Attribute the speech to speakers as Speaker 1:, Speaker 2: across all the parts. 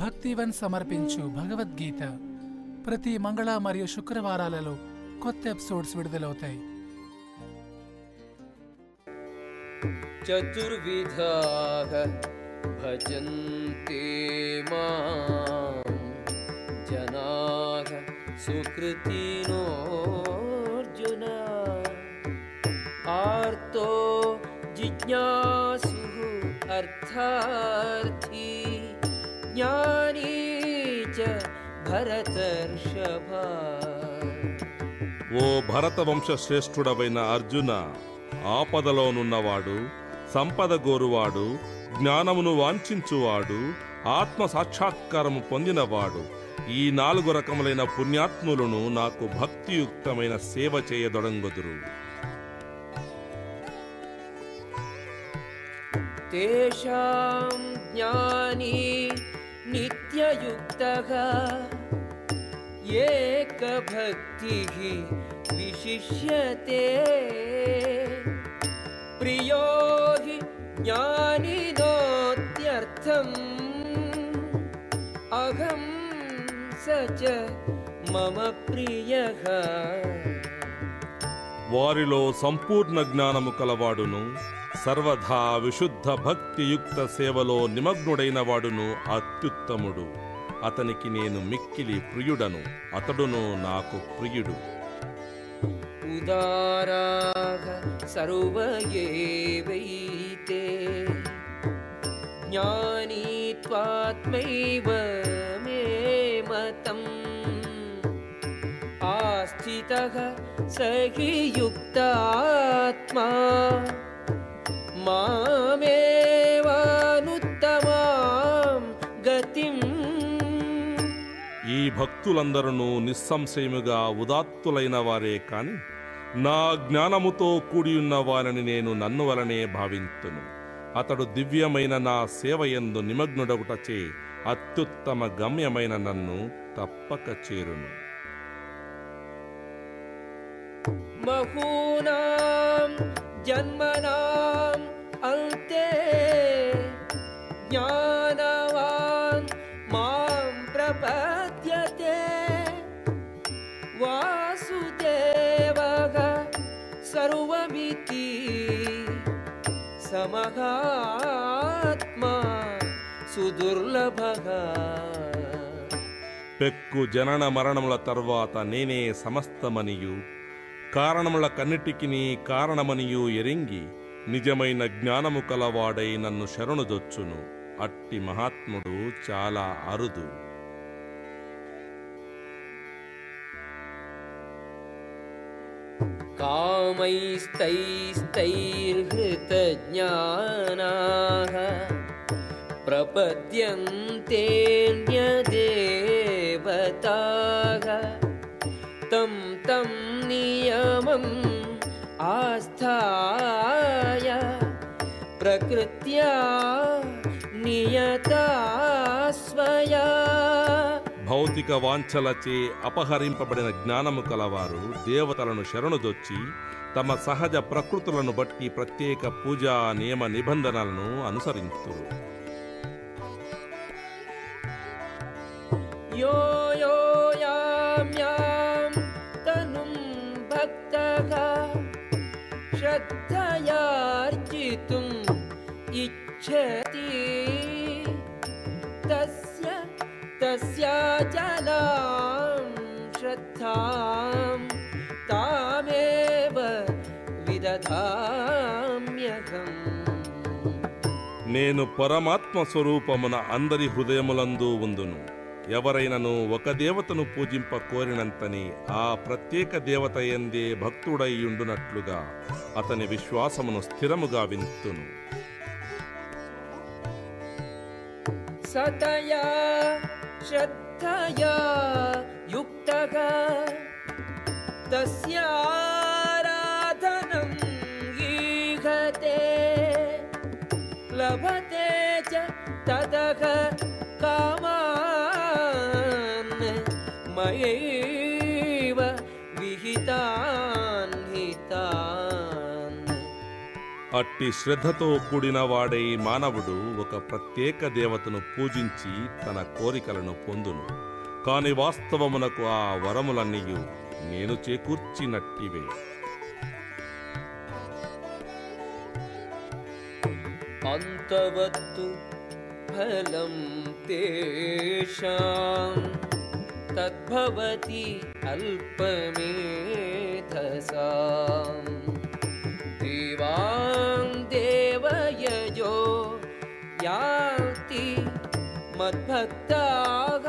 Speaker 1: భక్తివన్ సమర్పించు భగవద్గీత. ప్రతి మంగళ మరియు శుక్రవారాలలో కొత్త ఎపిసోడ్స్ విడుదలవుతాయి.
Speaker 2: చతుర్విధాగ భజంతే మాం జనాః సుకృతినోర్జున ఆర్తో జిజ్ఞాసు అర్థార్థ ज्ञानी च भरतर्षभा
Speaker 3: ఓ భరతవంశ శ్రేష్ఠుడవైన అర్జున ఆపదలోనున్నవాడు సంపద గోరువాడు జ్ఞానమును వాంఛించువాడు ఆత్మ సాక్షాత్కారము పొందినవాడు ఈ నాలుగు రకములైన పుణ్యాత్ములను నాకు భక్తియుక్తమైన సేవ చేయదొడంగొదురు
Speaker 2: तेषां ज्ञानी नित्ययुक्तः एकभक्तिः विशिष्यते प्रियो हि ज्ञानिनोत्यर्थम् अहं स च मम प्रियः
Speaker 3: వారిలో సంపూర్ణ జ్ఞానము కలవాడును సర్వధా విశుద్ధ భక్తియుక్త సేవలో నిమగ్నుడైన వాడును అత్యుత్తముడు. అతనికి నేను మిక్కిలి ప్రియుడను అతడును నాకు ప్రియుడు.
Speaker 2: సర్వయేవైతే జ్ఞానీత్వాత్మైవ ఆస్థిత సహి ఆత్మా.
Speaker 3: ఈ భక్తులందరూ నిస్సంశయముగా ఉదాత్తులైన వారే కాని నా జ్ఞానముతో కూడియున్న వారిని నేను నన్ను వలనే భావింతును. అతడు దివ్యమైన నా సేవయందు నిమగ్నుడగుటచే అత్యుత్తమ గమ్యమైన నన్ను తప్పక చేరును.
Speaker 2: జన్మనాం ज्ञानवान् मां प्रपद्यते वासुदेवः सर्वमिति समहात्मा सुदुर्लभः
Speaker 3: పెక్కు జనన మరణముల తర్వాత నేనే సమస్తమనియు కారణముల కన్నిటికి కారణమనియు ఎరింగి నిజమైన జ్ఞానము కలవాడై నన్ను శరణుదొచ్చును అట్టి మహాత్ముడు చాలా అరుదు
Speaker 2: कामैस्तैस्तैर्हृतज्ञानाः प्रपद्यन्तेऽन्यदेवताः तं तं नियमम् ఆస్థాయ ప్రకృత్యా
Speaker 3: భౌతిక వాంఛలచే అపహరింపబడిన జ్ఞానము కలవారు దేవతలను శరణుదొచ్చి తమ సహజ ప్రకృతులను బట్టి ప్రత్యేక పూజా నియమ నిబంధనలను
Speaker 2: అనుసరించుతురు తను భక్తగా श्रद्धयार्जितुम् इच्छति तस्य तस्याचलां श्रद्धां तामेव विदधाम्यहम्
Speaker 3: నేను పరమాత్మ స్వరూపమున అందరి హృదయములందు ఉందును ఎవరైనను ఒక దేవతను పూజింప కోరినంతని ఆ ప్రత్యేక దేవత ఎందే భక్తుడైయుండునట్లుగా అతని విశ్వాసమును స్థిరముగా వింతును.
Speaker 2: సతయా శ్రద్ధయా యుక్తగా తస్యారాధనం
Speaker 3: అట్టి శ్రద్ధతో కూడిన వాడై మానవుడు ఒక ప్రత్యేక దేవతను పూజించి తన కోరికలను పొందును. కాని వాస్తవమునకు ఆ వరములన్నీ నేను చేకూర్చినట్టివే.
Speaker 2: అంతవత్తు ఫలం తేషాం తద్భవతి అల్పమేధసాం. मद्भक्ताः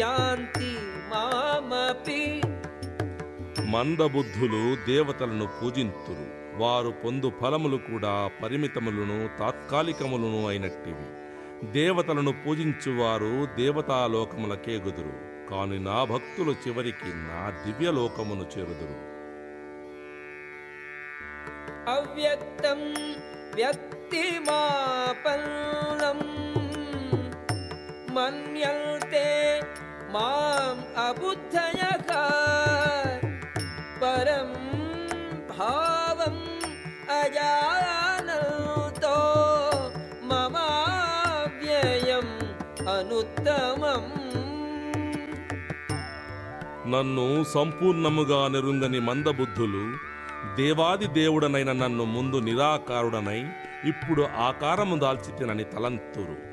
Speaker 2: यान्ति मामपि
Speaker 3: మందబుద్ధులు దేవతలను పూజింతురు వారు పొందు ఫలములు కూడా పరిమితములను తాత్కాలికములను అయినట్టివి దేవతలను పూజించువారు దేవతాలోకములకేగుదురు కాని నా భక్తులు చివరికి నా దివ్యలోకమును చేరుదురు
Speaker 2: अव्यक्तं व्यक्तिमापन्नं మన్యల్తే మాం అబుద్ధయ పరం భావం అజానతో మమావ్యయం అనుత్తమం
Speaker 3: నన్ను సంపూర్ణముగా నిరుందని మందబుద్ధులు దేవాది దేవుడనైన నన్ను ముందు నిరాకారుడనై ఇప్పుడు ఆకారము దాల్చితినని తలంతురు.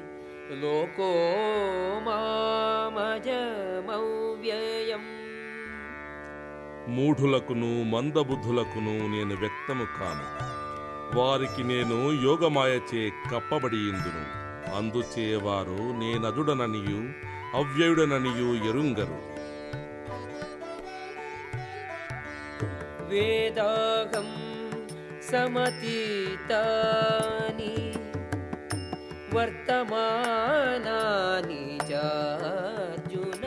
Speaker 3: మూఢులకును మందబుద్ధులకును నేను వ్యక్తము కాను. వారికి నేను యోగమాయచే కప్పబడి ఇందును అందుచే వారు నేనదుడననియు అవ్యయుడననియు ఎరుంగరు.
Speaker 2: వేదాగం సమతీతా वर्तमानानि चार्जुन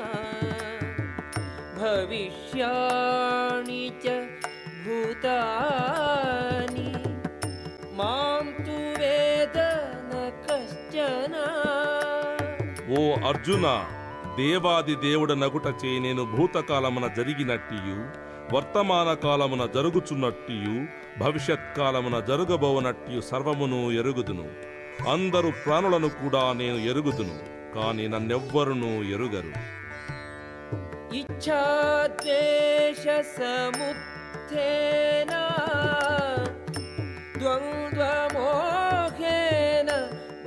Speaker 2: भविष्याणि च भूतानि मां तु वेद न कश्चन
Speaker 3: ఓ అర్జున దేవాది దేవుడ నగుటచే నేను భూతకాలమున జరిగినట్టియు వర్తమాన కాలమున జరుగుచున్నట్టియు భవిష్యత్ కాలమున జరగబోనట్టియు సర్వమును ఎరుగుదును అందరు ప్రాణులను కూడా నేను ఎరుగుదును కాని నన్నెవ్వరును ఎరుగరు.
Speaker 2: ఇచ్ఛాద్వేష సముత్థేన ద్వంద్వమోహేన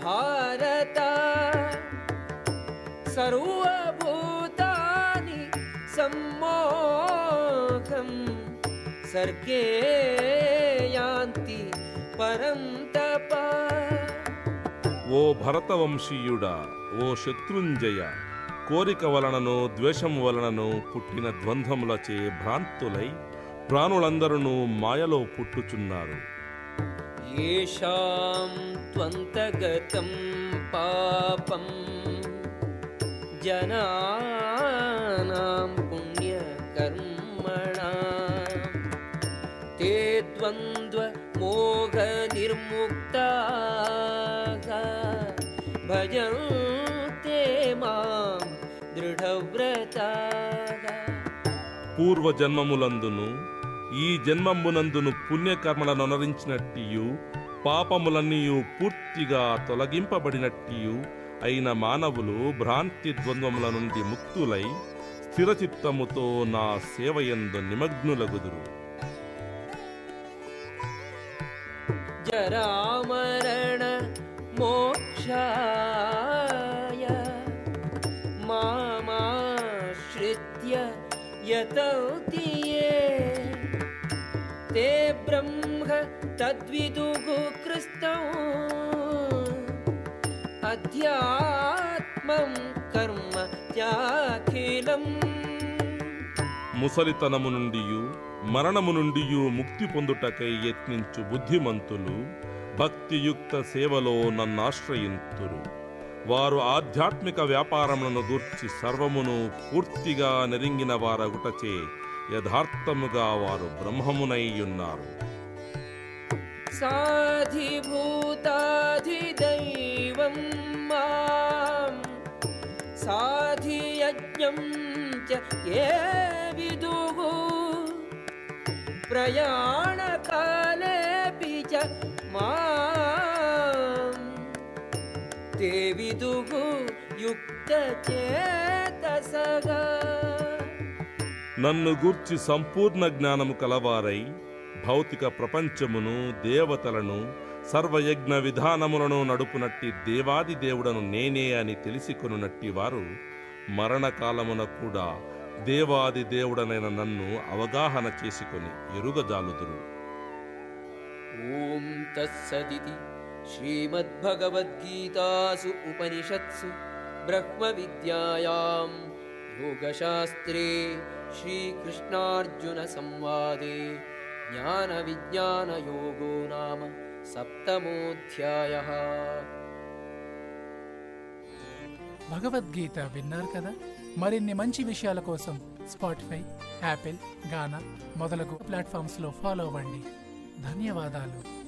Speaker 2: భారత. సర్వభూతాని సమ్మోహం సర్గే యాంతి పరం
Speaker 3: ఓ భరతవంశీయుడా ఓ శత్రుంజయ కోరిక వలనను ద్వేషం వలనను పుట్టిన ద్వంద్వములచే భ్రాంతులై ప్రాణులందరూ మాయలో పుట్టుచున్నారు
Speaker 2: येषां त्वन्तगतं पापं जनानां पुण्यकर्मणां ते द्वन्द्वमोघनिर्मुक्ताः
Speaker 3: పూర్వ జన్మములందును ఈ జన్మమునందును పుణ్యకర్మలను అనరించినట్టియు పాపములన్నీ పూర్తిగా తొలగింపబడినట్టియు అయిన మానవులు భ్రాంతి ద్వంద్వముల నుండి ముక్తులై స్థిరచిత్తముతో నా సేవయందు నిమగ్నులగుదురు.
Speaker 2: జరామర मोक्षाय मामाश्रित्य यतन्ति ये ते ब्रह्म तद्विदुः कृष्णौ अध्यात्मं कर्म त्याखिलम्
Speaker 3: ముసలితనము నుండియు మరణము నుండియు ముక్తి పొందుటకై యత్నించు బుద్ధిమంతులు భక్తియుక్త సేవలో నన్నాశ్రయింతురు. వారు ఆధ్యాత్మిక వ్యాపారములను గూర్చి సర్వమును పూర్తిగా నెరింగిన వారగుటచే యథార్థముగా వారు బ్రహ్మమునైయున్నారు
Speaker 2: సాధిభూతాధిదైవం మాం. సాధియజ్ఞం చ ఏ విదుః. ప్రయాణకాలేపి చ దేవిదుగు యుక్త
Speaker 3: నన్ను గూర్చి సంపూర్ణ జ్ఞానము కలవారై భౌతిక ప్రపంచమును దేవతలను సర్వయజ్ఞ విధానములను నడుపునట్టి దేవాది దేవుడను నేనే అని తెలిసికొనునట్టి వారు మరణకాలమున కూడా దేవాది దేవుడనైన నన్ను అవగాహన చేసుకొని ఎరుగజాలుదురు.
Speaker 2: ॐ तत्सदिति श्रीमद्भगवद्गीतासु उपनिषत्सु ब्रह्मविद्यायां योगशास्त्रे श्रीकृष्णार्जुनसंवादे ज्ञानविज्ञानयोगो नाम सप्तमोऽध्यायः
Speaker 1: భగవద్గీత విన్నారు కదా మరిన్ని మంచి విషయాల కోసం స్పాటిఫై యాపిల్ గానా మొదలగు ప్లాట్ఫామ్స్లో ఫాలో అవ్వండి ధన్యవాదాలు.